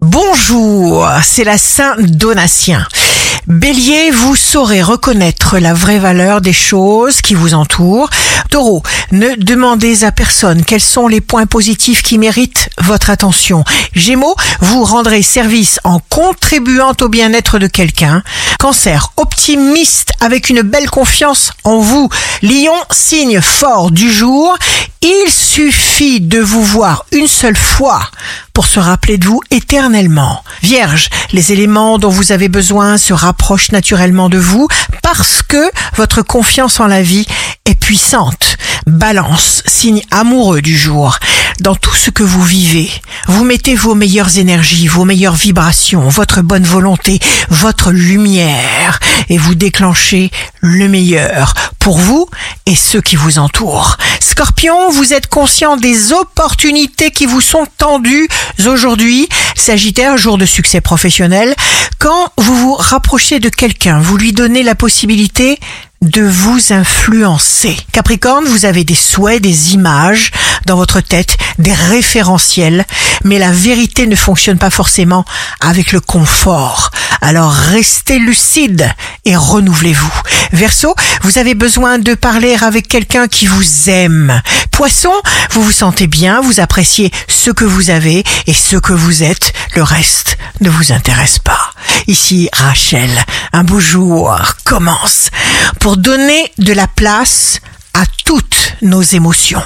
Bonjour, c'est la Saint Donatien. Bélier, vous saurez reconnaître la vraie valeur des choses qui vous entourent. Taureau, ne demandez à personne quels sont les points positifs qui méritent votre attention. Gémeaux, vous rendrez service en contribuant au bien-être de quelqu'un. Cancer, optimiste avec une belle confiance en vous. Lion, signe fort du jour. Suffit de vous voir une seule fois pour se rappeler de vous éternellement. Vierge, les éléments dont vous avez besoin se rapprochent naturellement de vous parce que votre confiance en la vie est puissante. Balance, signe amoureux du jour. Dans tout ce que vous vivez, vous mettez vos meilleures énergies, vos meilleures vibrations, votre bonne volonté, votre lumière et vous déclenchez le meilleur pour vous et ceux qui vous entourent. Scorpion, vous êtes conscient des opportunités qui vous sont tendues aujourd'hui. Sagittaire, jour de succès professionnel. Quand vous vous rapprochez de quelqu'un, vous lui donnez la possibilité de vous influencer. Capricorne, vous avez des souhaits, des images dans votre tête, des référentiels, mais la vérité ne fonctionne pas forcément avec le confort. Alors restez lucide et renouvelez-vous. Verseau, vous avez besoin de parler avec quelqu'un qui vous aime. Poisson, vous vous sentez bien, vous appréciez ce que vous avez et ce que vous êtes. Le reste ne vous intéresse pas. Ici Rachel, un beau jour commence pour donner de la place à toutes nos émotions.